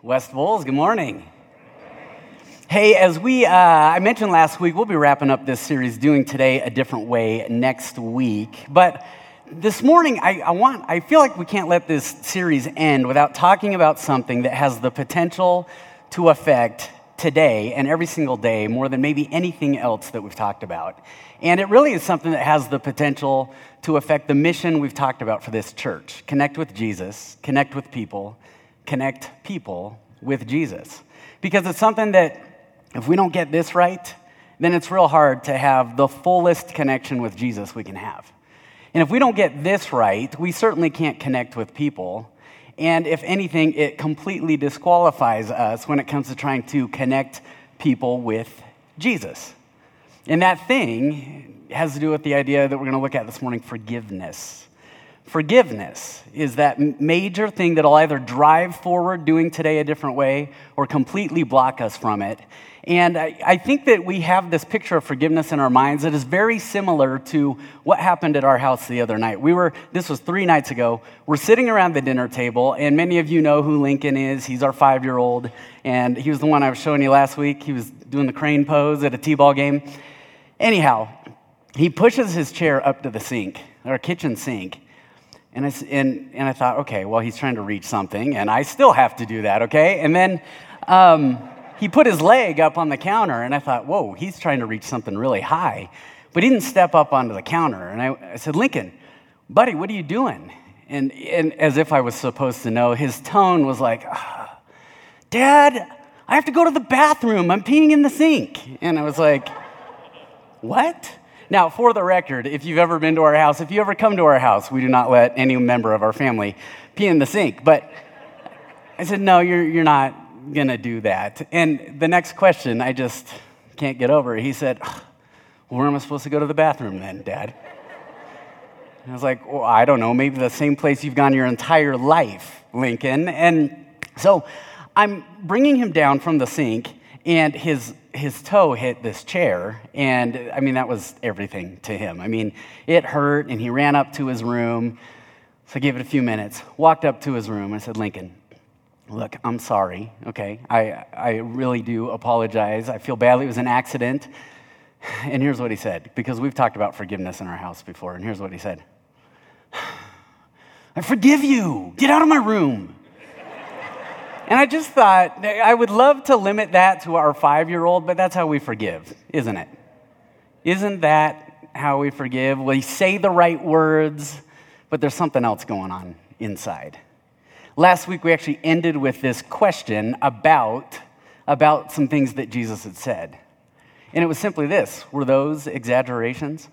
West Bulls, good morning. Hey, as we, uh, I mentioned last week, we'll be wrapping up this series, doing today a different way next week. But this morning, I, I want, I feel like we can't let this series end without talking about something that has the potential to affect today and every single day more than maybe anything else that we've talked about. And it really is something that has the potential to affect the mission we've talked about for this church connect with Jesus, connect with people, connect people with Jesus. Because it's something that if we don't get this right, then it's real hard to have the fullest connection with Jesus we can have. And if we don't get this right, we certainly can't connect with people. And if anything, it completely disqualifies us when it comes to trying to connect people with Jesus. And that thing has to do with the idea that we're going to look at this morning forgiveness. Forgiveness is that major thing that'll either drive forward doing today a different way or completely block us from it. And I, I, think that we have this picture of forgiveness in our minds that is very similar to what happened at our house the other night. We were, this was three nights ago, we're sitting around the dinner table, and many of you know who Lincoln is. He's our five year old, and he was the one I was showing you last week. He was doing the crane pose at a T ball game. Anyhow, he pushes his chair up to the sink, our kitchen sink. And I, and, and I thought, okay, well, he's trying to reach something, and I still have to do that, okay? And then um, he put his leg up on the counter, and I thought, whoa, he's trying to reach something really high. But he didn't step up onto the counter. And I, I said, Lincoln, buddy, what are you doing? And, and as if I was supposed to know, his tone was like, Dad, I have to go to the bathroom. I'm peeing in the sink. And I was like, what? Now, for the record, if you've ever been to our house, if you ever come to our house, we do not let any member of our family pee in the sink. But I said, no, you're, you're not going to do that. And the next question, I just can't get over. He said, where am I supposed to go to the bathroom then, Dad? And I was like, well, I don't know, maybe the same place you've gone your entire life, Lincoln. And so I'm bringing him down from the sink, and his his toe hit this chair, and I mean, that was everything to him. I mean, it hurt, and he ran up to his room. So I gave it a few minutes, walked up to his room, and said, Lincoln, look, I'm sorry, okay? I, I really do apologize. I feel badly. It was an accident. And here's what he said, because we've talked about forgiveness in our house before, and here's what he said I forgive you. Get out of my room. And I just thought, I would love to limit that to our five year old, but that's how we forgive, isn't it? Isn't that how we forgive? We say the right words, but there's something else going on inside. Last week, we actually ended with this question about, about some things that Jesus had said. And it was simply this were those exaggerations?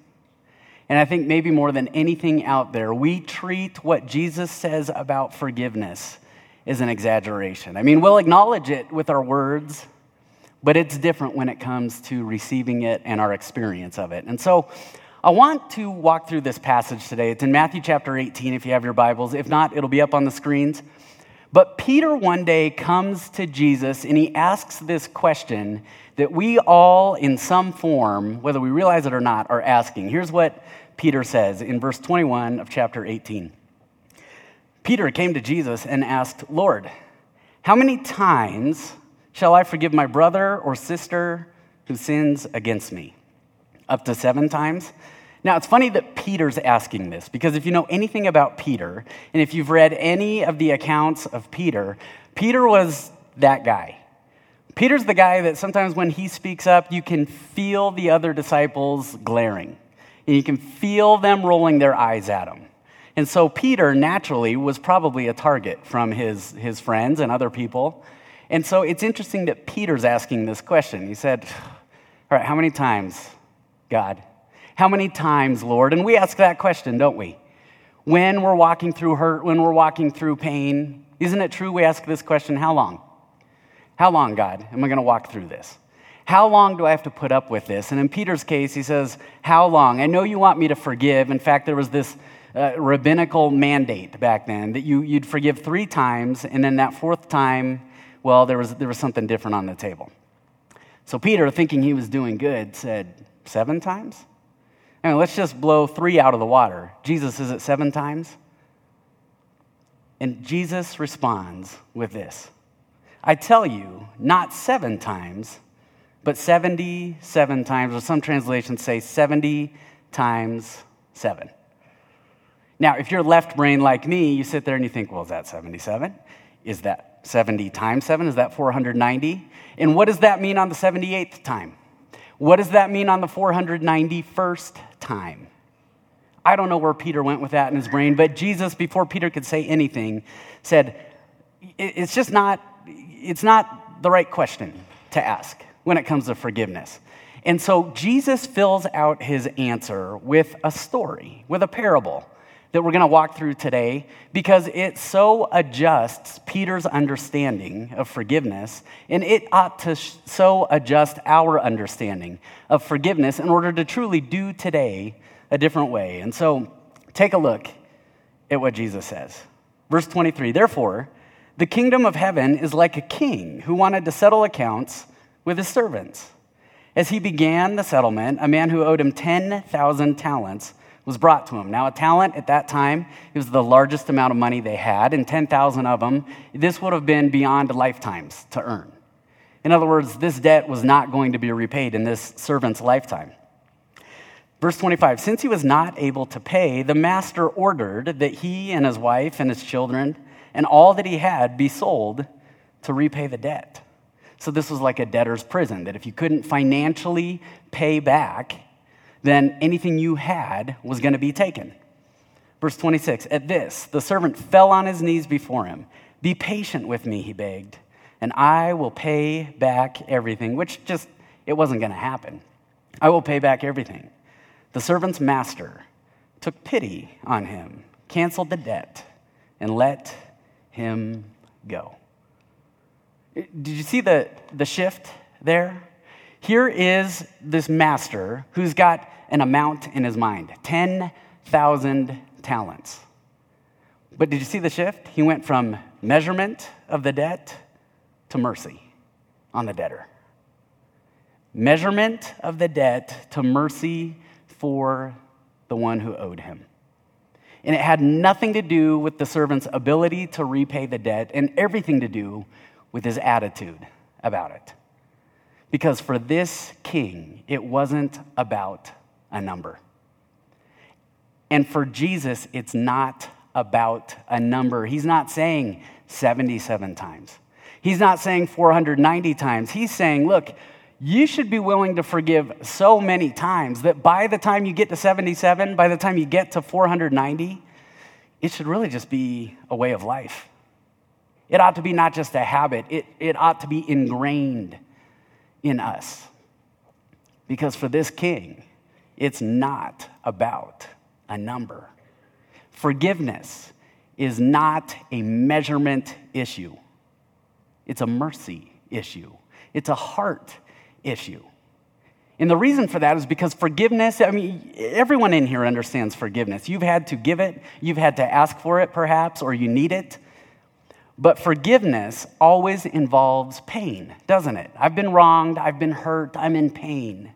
And I think maybe more than anything out there, we treat what Jesus says about forgiveness is an exaggeration. I mean, we'll acknowledge it with our words, but it's different when it comes to receiving it and our experience of it. And so I want to walk through this passage today. It's in Matthew chapter 18 if you have your Bibles. If not, it'll be up on the screens. But Peter one day comes to Jesus and he asks this question that we all, in some form, whether we realize it or not, are asking. Here's what Peter says in verse 21 of chapter 18. Peter came to Jesus and asked, Lord, how many times shall I forgive my brother or sister who sins against me? Up to seven times? Now, it's funny that Peter's asking this because if you know anything about Peter, and if you've read any of the accounts of Peter, Peter was that guy. Peter's the guy that sometimes when he speaks up, you can feel the other disciples glaring, and you can feel them rolling their eyes at him. And so Peter naturally was probably a target from his, his friends and other people. And so it's interesting that Peter's asking this question. He said, All right, how many times, God? How many times, Lord? And we ask that question, don't we? When we're walking through hurt, when we're walking through pain, isn't it true we ask this question, How long? How long, God, am I going to walk through this? How long do I have to put up with this? And in Peter's case, he says, How long? I know you want me to forgive. In fact, there was this uh, rabbinical mandate back then that you, you'd forgive three times, and then that fourth time, well, there was, there was something different on the table. So Peter, thinking he was doing good, said, Seven times? I mean, let's just blow three out of the water. Jesus, is it seven times? And Jesus responds with this I tell you, not seven times, but 77 times, or some translations say 70 times seven. Now, if you're left brain like me, you sit there and you think, well, is that 77? Is that 70 times 7? Is that 490? And what does that mean on the 78th time? What does that mean on the 491st time? I don't know where Peter went with that in his brain, but Jesus, before Peter could say anything, said, it's just not, it's not the right question to ask when it comes to forgiveness. And so Jesus fills out his answer with a story, with a parable that we're going to walk through today because it so adjusts Peter's understanding of forgiveness, and it ought to so adjust our understanding of forgiveness in order to truly do today a different way. And so take a look at what Jesus says. Verse 23 Therefore, the kingdom of heaven is like a king who wanted to settle accounts with his servants. As he began the settlement, a man who owed him 10,000 talents was brought to him. Now, a talent at that time it was the largest amount of money they had, and 10,000 of them, this would have been beyond lifetimes to earn. In other words, this debt was not going to be repaid in this servant's lifetime. Verse 25 Since he was not able to pay, the master ordered that he and his wife and his children and all that he had be sold to repay the debt. So, this was like a debtor's prison, that if you couldn't financially pay back, then anything you had was going to be taken. Verse 26 At this, the servant fell on his knees before him. Be patient with me, he begged, and I will pay back everything, which just, it wasn't going to happen. I will pay back everything. The servant's master took pity on him, canceled the debt, and let him go. Did you see the, the shift there? Here is this master who's got an amount in his mind 10,000 talents. But did you see the shift? He went from measurement of the debt to mercy on the debtor. Measurement of the debt to mercy for the one who owed him. And it had nothing to do with the servant's ability to repay the debt and everything to do with his attitude about it. Because for this king, it wasn't about a number. And for Jesus, it's not about a number. He's not saying 77 times. He's not saying 490 times. He's saying, look, you should be willing to forgive so many times that by the time you get to 77, by the time you get to 490, it should really just be a way of life. It ought to be not just a habit, it, it ought to be ingrained in us. Because for this king, it's not about a number. Forgiveness is not a measurement issue, it's a mercy issue, it's a heart issue. And the reason for that is because forgiveness, I mean, everyone in here understands forgiveness. You've had to give it, you've had to ask for it perhaps, or you need it. But forgiveness always involves pain, doesn't it? I've been wronged, I've been hurt, I'm in pain.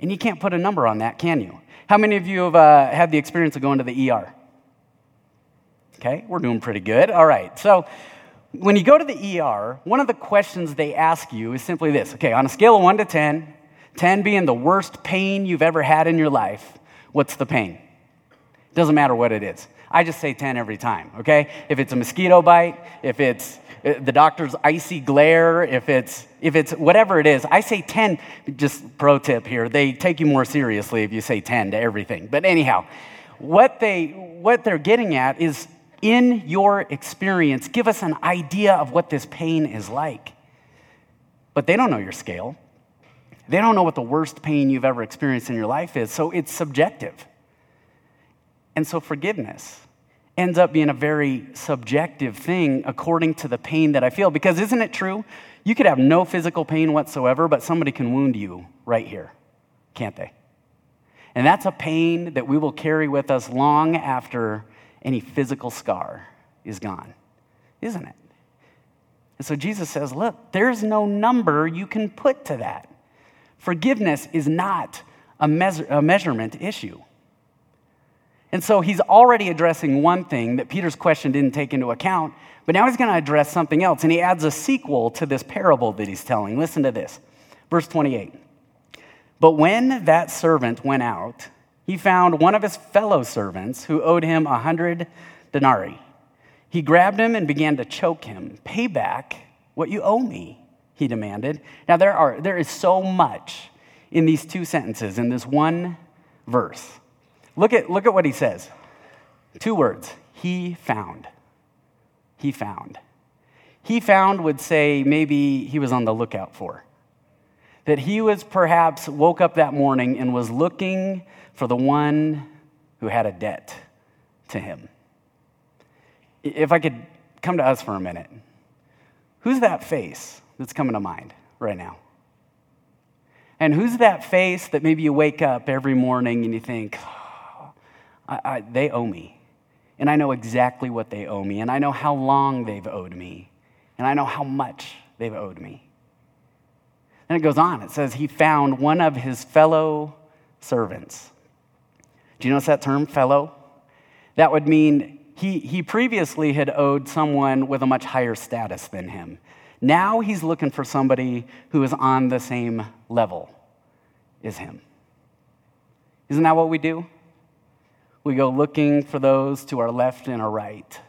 And you can't put a number on that, can you? How many of you have uh, had the experience of going to the ER? Okay, we're doing pretty good. All right, so when you go to the ER, one of the questions they ask you is simply this okay, on a scale of 1 to 10, 10 being the worst pain you've ever had in your life, what's the pain? Doesn't matter what it is. I just say 10 every time, okay? If it's a mosquito bite, if it's Uh, the doctor's icy glare, if it's if it's whatever it is, I say 10. Just pro tip here, they take you more seriously if you say 10 to everything. But anyhow, what they what they're getting at is in your experience, give us an idea of what this pain is like. But they don't know your scale. They don't know what the worst pain you've ever experienced in your life is, so it's subjective. And so forgiveness ends up being a very subjective thing according to the pain that I feel. Because isn't it true? You could have no physical pain whatsoever, but somebody can wound you right here, can't they? And that's a pain that we will carry with us long after any physical scar is gone, isn't it? And so Jesus says, look, there's no number you can put to that. Forgiveness is not a, measure, a measurement issue. And so he's already addressing one thing that Peter's question didn't take into account, but now he's going to address something else. And he adds a sequel to this parable that he's telling. Listen to this. Verse 28. But when that servant went out, he found one of his fellow servants who owed him a hundred denarii. He grabbed him and began to choke him. Pay back what you owe me, he demanded. Now, there, are, there is so much in these two sentences, in this one verse. Look at, look at what he says. Two words. He found. He found. He found would say maybe he was on the lookout for. That he was perhaps woke up that morning and was looking for the one who had a debt to him. If I could come to us for a minute, who's that face that's coming to mind right now? And who's that face that maybe you wake up every morning and you think, I, I, they owe me. And I know exactly what they owe me. And I know how long they've owed me. And I know how much they've owed me. And it goes on. It says, He found one of his fellow servants. Do you notice that term, fellow? That would mean he, he previously had owed someone with a much higher status than him. Now he's looking for somebody who is on the same level as him. Isn't that what we do? We go looking for those to our left and our right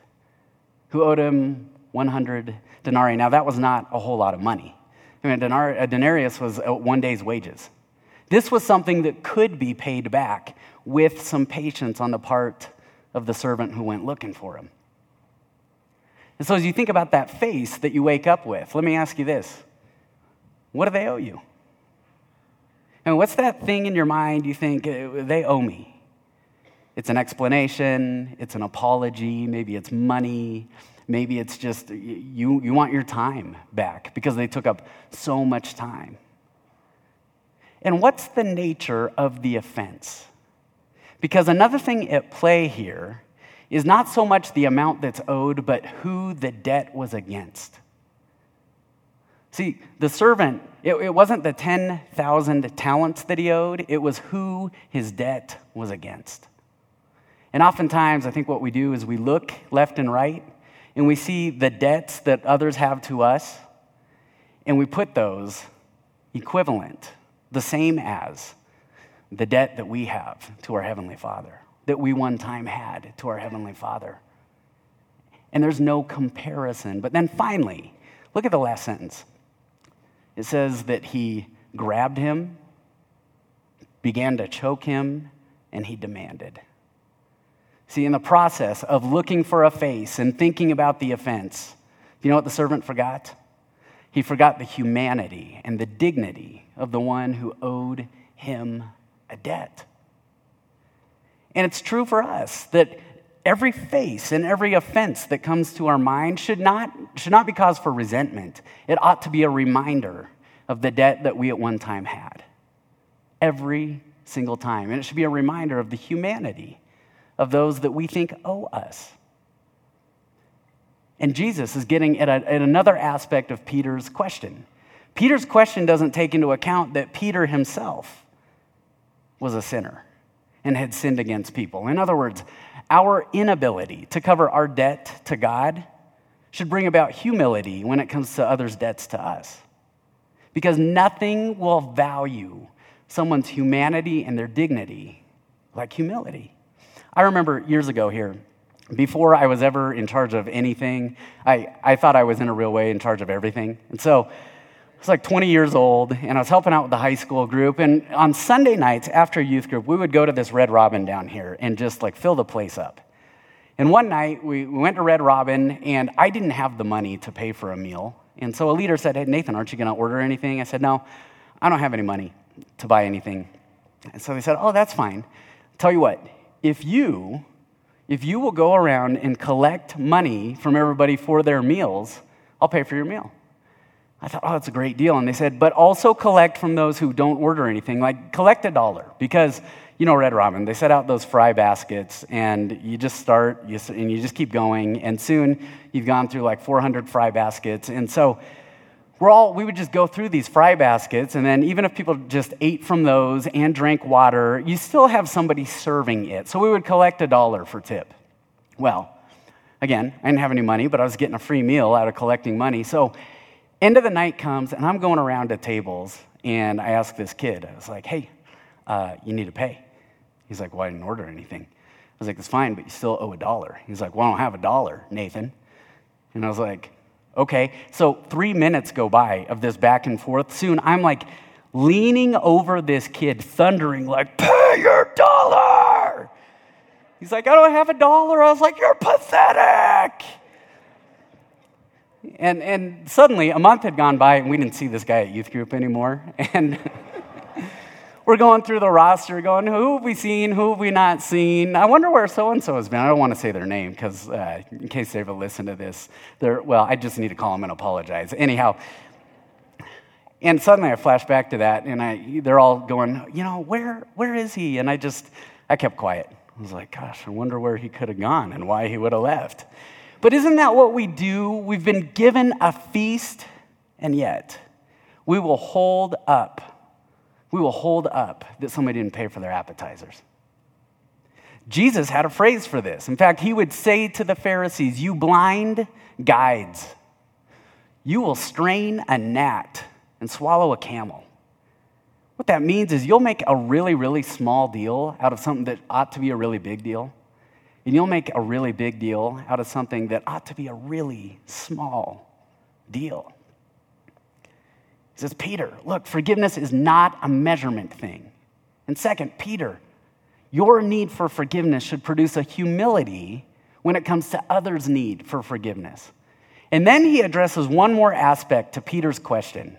who owed him 100 denarii. Now, that was not a whole lot of money. I mean, a, denarius was uh, one day's wages. This was something that could be paid back with some patience on the part of the servant who went looking for him. And so, as you think about that face that you wake up with, let me ask you this what do they owe you? And what's that thing in your mind you think uh, they owe me? It's an explanation, it's an apology, maybe it's money, maybe it's just you, you want your time back because they took up so much time. And what's the nature of the offense? Because another thing at play here is not so much the amount that's owed, but who the debt was against. See, the servant, it, it wasn't the 10,000 talents that he owed, it was who his debt was against. And oftentimes, I think what we do is we look left and right and we see the debts that others have to us, and we put those equivalent, the same as the debt that we have to our Heavenly Father, that we one time had to our Heavenly Father. And there's no comparison. But then finally, look at the last sentence. It says that he grabbed him, began to choke him, and he demanded. See, in the process of looking for a face and thinking about the offense, you know what the servant forgot? He forgot the humanity and the dignity of the one who owed him a debt. And it's true for us that every face and every offense that comes to our mind should not, should not be cause for resentment. It ought to be a reminder of the debt that we at one time had. Every single time. And it should be a reminder of the humanity of those that we think owe us. And Jesus is getting at, a, at another aspect of Peter's question. Peter's question doesn't take into account that Peter himself was a sinner and had sinned against people. In other words, our inability to cover our debt to God should bring about humility when it comes to others' debts to us. Because nothing will value someone's humanity and their dignity like humility. I remember years ago here, before I was ever in charge of anything, I, I thought I was in a real way in charge of everything. And so I was like 20 years old, and I was helping out with the high school group. And on Sunday nights after youth group, we would go to this Red Robin down here and just like fill the place up. And one night we went to Red Robin, and I didn't have the money to pay for a meal. And so a leader said, Hey, Nathan, aren't you going to order anything? I said, No, I don't have any money to buy anything. And so they said, Oh, that's fine. Tell you what, if you if you will go around and collect money from everybody for their meals, I'll pay for your meal. I thought, oh, that's a great deal. And they said, but also collect from those who don't order anything, like collect a dollar. Because, you know, Red Robin, they set out those fry baskets, and you just start, and you just keep going, and soon you've gone through like 400 fry baskets. And so we're all, we would just go through these fry baskets, and then even if people just ate from those and drank water, you still have somebody serving it. So we would collect a dollar for tip. Well, again, I didn't have any money, but I was getting a free meal out of collecting money. So end of the night comes, and I'm going around to tables, and I ask this kid, I was like, hey, uh, you need to pay. He's like, well, I didn't order anything. I was like, it's fine, but you still owe a dollar. He's like, well, I don't have a dollar, Nathan. And I was like, okay. So three minutes go by of this back and forth. Soon I'm like leaning over this kid, thundering, like, pay your dollar. He's like, I don't have a dollar. I was like, you're pathetic. And, and suddenly, a month had gone by, and we didn't see this guy at youth group anymore. And we're going through the roster, going, who have we seen? Who have we not seen? I wonder where so and so has been. I don't want to say their name because, uh, in case they ever listen to this, they're, well, I just need to call them and apologize. Anyhow, and suddenly I flash back to that, and I, they're all going, you know, where, where is he? And I just, I kept quiet. I was like, gosh, I wonder where he could have gone and why he would have left. But isn't that what we do? We've been given a feast, and yet we will hold up we will hold up that somebody didn't pay for their appetizers. Jesus had a phrase for this. In fact, he would say to the Pharisees, You blind guides, you will strain a gnat and swallow a camel. What that means is you'll make a really, really small deal out of something that ought to be a really big deal. And you'll make a really big deal out of something that ought to be a really small deal. He says, Peter, look, forgiveness is not a measurement thing. And second, Peter, your need for forgiveness should produce a humility when it comes to others' need for forgiveness. And then he addresses one more aspect to Peter's question.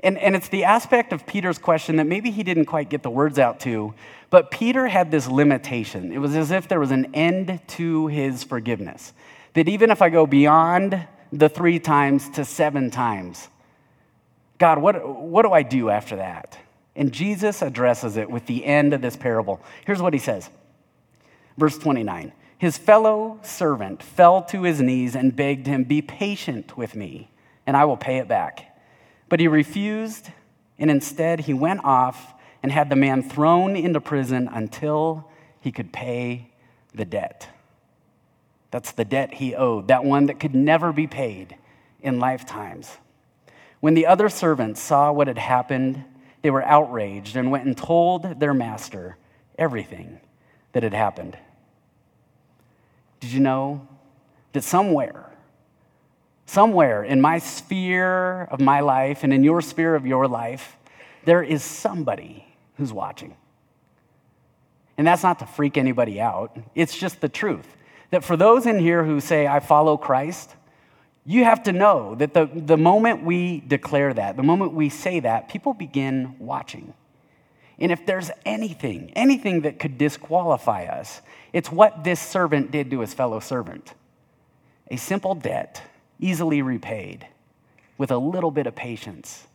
And, and it's the aspect of Peter's question that maybe he didn't quite get the words out to, but Peter had this limitation. It was as if there was an end to his forgiveness. That even if I go beyond the three times to seven times, God, what, what do I do after that? And Jesus addresses it with the end of this parable. Here's what he says Verse 29 His fellow servant fell to his knees and begged him, Be patient with me, and I will pay it back. But he refused, and instead he went off and had the man thrown into prison until he could pay the debt. That's the debt he owed, that one that could never be paid in lifetimes. When the other servants saw what had happened, they were outraged and went and told their master everything that had happened. Did you know that somewhere, somewhere in my sphere of my life and in your sphere of your life, there is somebody who's watching? And that's not to freak anybody out, it's just the truth. That for those in here who say, I follow Christ, you have to know that the, the moment we declare that, the moment we say that, people begin watching. And if there's anything, anything that could disqualify us, it's what this servant did to his fellow servant. A simple debt, easily repaid, with a little bit of patience.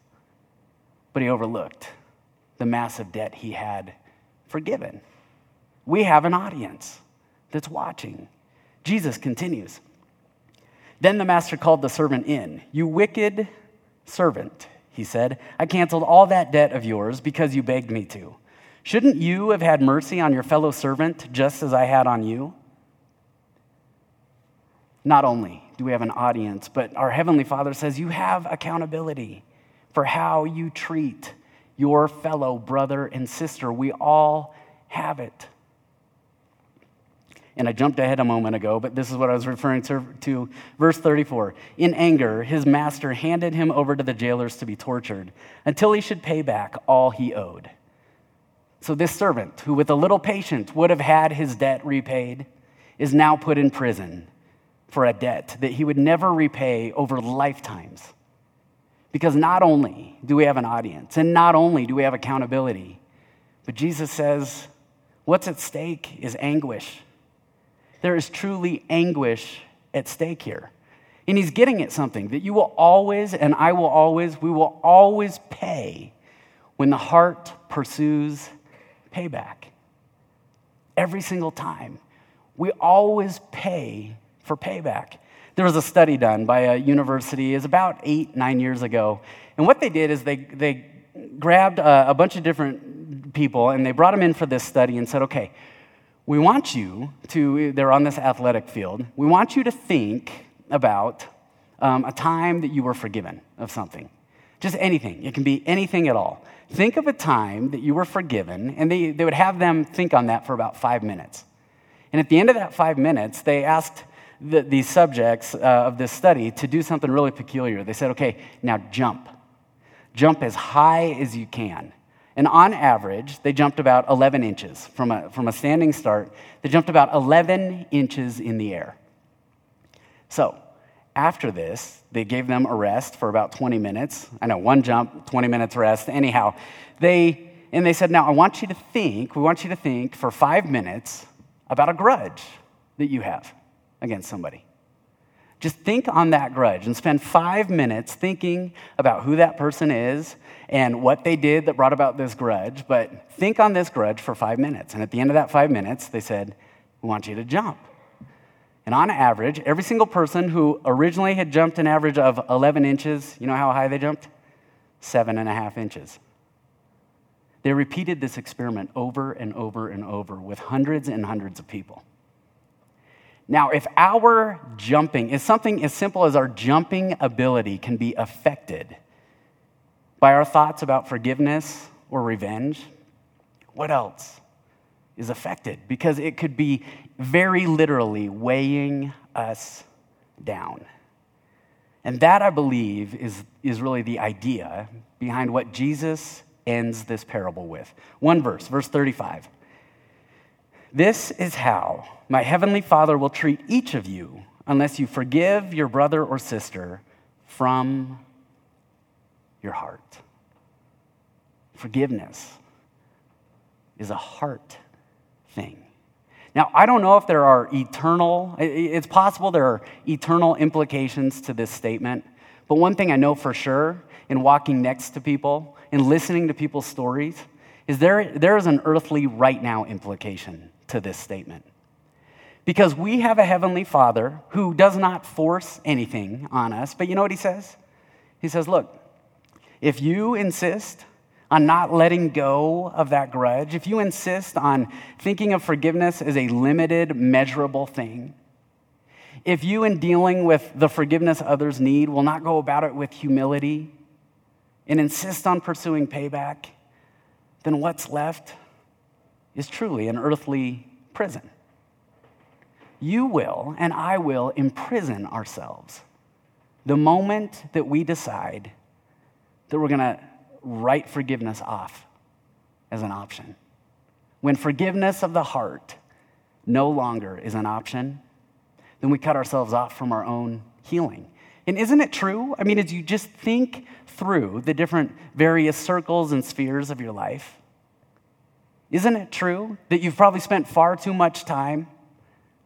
But he overlooked the massive debt he had forgiven. We have an audience that's watching. Jesus continues. Then the master called the servant in. You wicked servant, he said, I canceled all that debt of yours because you begged me to. Shouldn't you have had mercy on your fellow servant just as I had on you? Not only do we have an audience, but our Heavenly Father says you have accountability for how you treat your fellow brother and sister. We all have it. And I jumped ahead a moment ago, but this is what I was referring to, to. Verse 34 In anger, his master handed him over to the jailers to be tortured until he should pay back all he owed. So, this servant, who with a little patience would have had his debt repaid, is now put in prison for a debt that he would never repay over lifetimes. Because not only do we have an audience, and not only do we have accountability, but Jesus says what's at stake is anguish there is truly anguish at stake here. And he's getting at something that you will always, and I will always, we will always pay when the heart pursues payback. Every single time. We always pay for payback. there was a study done by a university, is about eight, nine years ago. And what they did is they, they grabbed a, a bunch of different people and they brought them in for this study and said, okay, we want you to, they're on this athletic field, we want you to think about um, a time that you were forgiven of something. Just anything. It can be anything at all. Think of a time that you were forgiven, and they, they would have them think on that for about five minutes. And at the end of that five minutes, they asked the, the subjects uh, of this study to do something really peculiar. They said, okay, now jump. Jump as high as you can. And on average, they jumped about 11 inches from a, from a standing start. They jumped about 11 inches in the air. So, after this, they gave them a rest for about 20 minutes. I know, one jump, 20 minutes rest. Anyhow, they, and they said, Now I want you to think, we want you to think for five minutes about a grudge that you have against somebody. Just think on that grudge and spend five minutes thinking about who that person is and what they did that brought about this grudge. But think on this grudge for five minutes. And at the end of that five minutes, they said, We want you to jump. And on average, every single person who originally had jumped an average of 11 inches, you know how high they jumped? Seven and a half inches. They repeated this experiment over and over and over with hundreds and hundreds of people. Now, if our jumping is something as simple as our jumping ability can be affected by our thoughts about forgiveness or revenge, what else is affected? Because it could be very literally weighing us down. And that, I believe, is, is really the idea behind what Jesus ends this parable with. One verse, verse 35. This is how my heavenly Father will treat each of you unless you forgive your brother or sister from your heart. Forgiveness is a heart thing. Now, I don't know if there are eternal, it's possible there are eternal implications to this statement, but one thing I know for sure in walking next to people and listening to people's stories is there, there is an earthly right now implication to this statement. Because we have a heavenly Father who does not force anything on us, but you know what he says? He says, Look, if you insist on not letting go of that grudge, if you insist on thinking of forgiveness as a limited, measurable thing, if you, in dealing with the forgiveness others need, will not go about it with humility and insist on pursuing payback, then what's left is truly an earthly prison. You will, and I will, imprison ourselves the moment that we decide that we're going to write forgiveness off as an option. When forgiveness of the heart no longer is an option, then we cut ourselves off from our own healing. And isn't it true? I mean, as you just think through the different various circles and spheres of your life, isn't it true that you've probably spent far too much time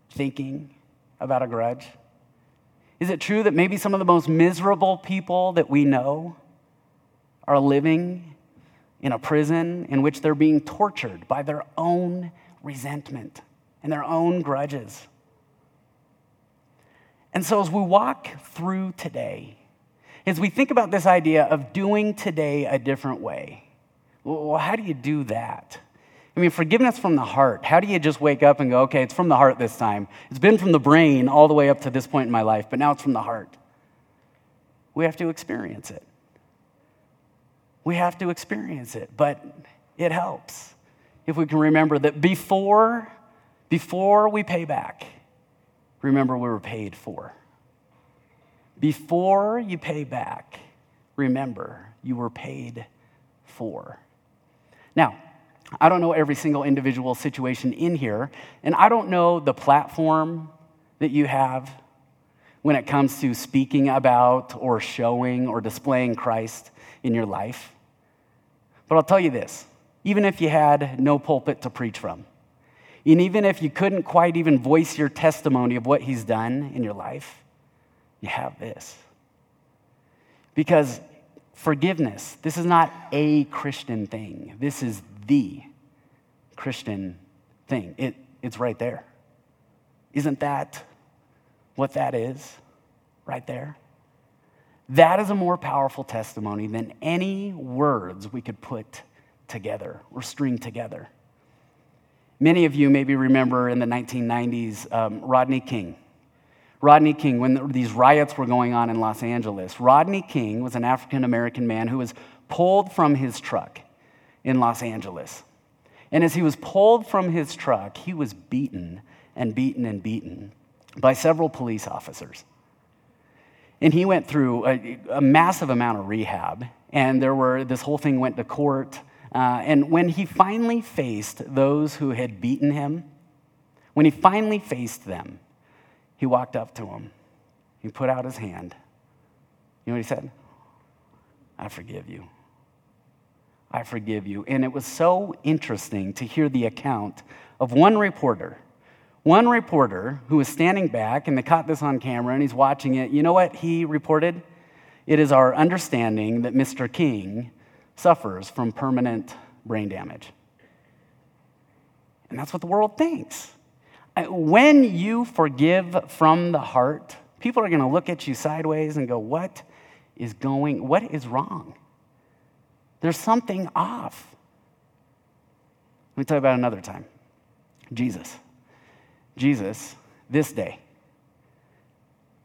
thinking about a grudge? Is it true that maybe some of the most miserable people that we know are living in a prison in which they're being tortured by their own resentment and their own grudges. And so, as we walk through today, as we think about this idea of doing today a different way, well, how do you do that? I mean, forgiveness from the heart. How do you just wake up and go, okay, it's from the heart this time? It's been from the brain all the way up to this point in my life, but now it's from the heart. We have to experience it. We have to experience it, but it helps if we can remember that before, before we pay back, remember we were paid for. Before you pay back, remember you were paid for. Now, I don't know every single individual situation in here, and I don't know the platform that you have when it comes to speaking about or showing or displaying Christ in your life. But I'll tell you this even if you had no pulpit to preach from, and even if you couldn't quite even voice your testimony of what he's done in your life, you have this. Because forgiveness, this is not a Christian thing, this is the Christian thing. It, it's right there. Isn't that what that is? right there. That is a more powerful testimony than any words we could put together or string together. Many of you maybe remember in the 1990s um, Rodney King. Rodney King, when the, these riots were going on in Los Angeles, Rodney King was an African American man who was pulled from his truck in Los Angeles. And as he was pulled from his truck, he was beaten and beaten and beaten by several police officers. And he went through a, a massive amount of rehab, and there were, this whole thing went to court. Uh, and when he finally faced those who had beaten him, when he finally faced them, he walked up to him. He put out his hand. You know what he said? I forgive you. I forgive you. And it was so interesting to hear the account of one reporter one reporter who was standing back, and they caught this on camera, and he's watching it. You know what he reported? It is our understanding that Mr. King suffers from permanent brain damage. And that's what the world thinks. When you forgive from the heart, people are going to look at you sideways and go, What is going, what is wrong? There's something off. Let me tell you about another time Jesus. Jesus, this day,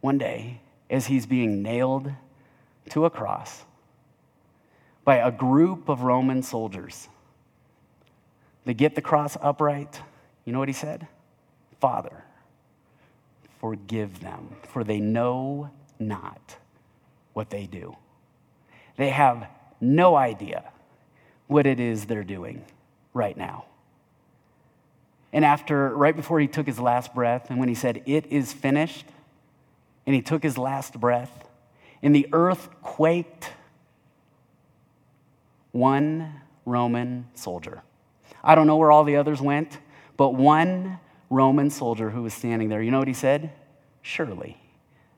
one day, as he's being nailed to a cross by a group of Roman soldiers, they get the cross upright. You know what he said? Father, forgive them, for they know not what they do. They have no idea what it is they're doing right now. And after, right before he took his last breath, and when he said, It is finished, and he took his last breath, and the earth quaked, one Roman soldier. I don't know where all the others went, but one Roman soldier who was standing there, you know what he said? Surely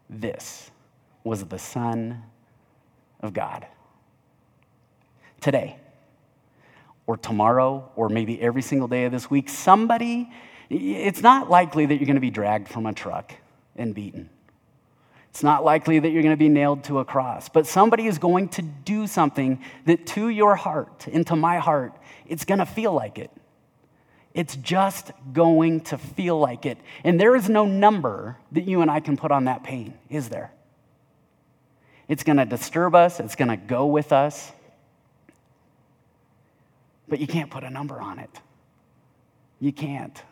this was the Son of God. Today, or tomorrow or maybe every single day of this week, somebody, it's not likely that you're going to be dragged from a truck and beaten. It's not likely that you're going to be nailed to a cross, but somebody is going to do something that to your heart and to my heart, it's going to feel like it. It's just going to feel like it. And there is no number that you and I can put on that pain, is there? It's going to disturb us, it's going to go with us but you can't put a number on it. You can't.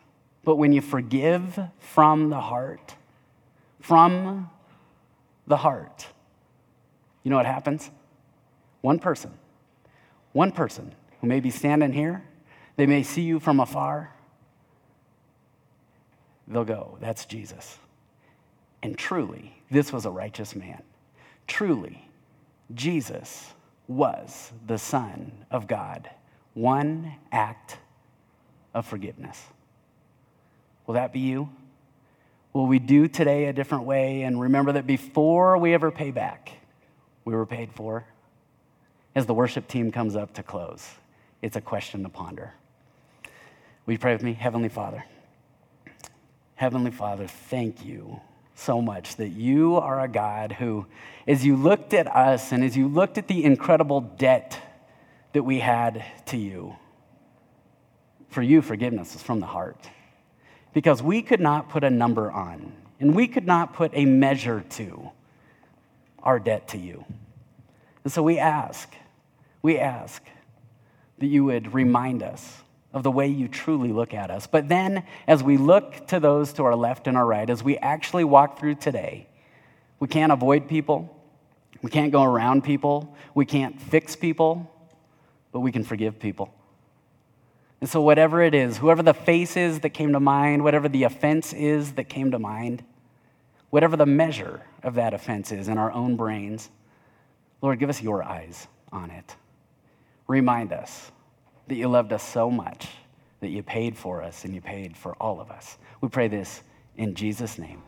But when you forgive from the heart, from the heart, you know what happens? One person, one person who may be standing here, they may see you from afar, they'll go, That's Jesus. And truly, this was a righteous man. Truly, Jesus was the Son of God one act of forgiveness. Will that be you? Will we do today a different way and remember that before we ever pay back, we were paid for? As the worship team comes up to close, it's a question to ponder. Will you pray with me? Heavenly Father. Heavenly Father, thank you so much that you are a God who, as you looked at us and as you looked at the incredible debt that we had to you. For you, forgiveness is from the heart. Because we could not put a number on, and we could not put a measure to our debt to you. And so we ask, we ask that you would remind us of the way you truly look at us. But then, as we look to those to our left and our right, as we actually walk through today, we can't avoid people. We can't go around people. We can't fix people but we can forgive people. And so, whatever it is, whoever the face is that came to mind, whatever the offense is that came to mind, whatever the measure of that offense is in our own brains, Lord, give us your eyes on it. Remind us that you loved us so much that you paid for us and you paid for all of us. We pray this in Jesus' name.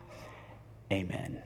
Amen.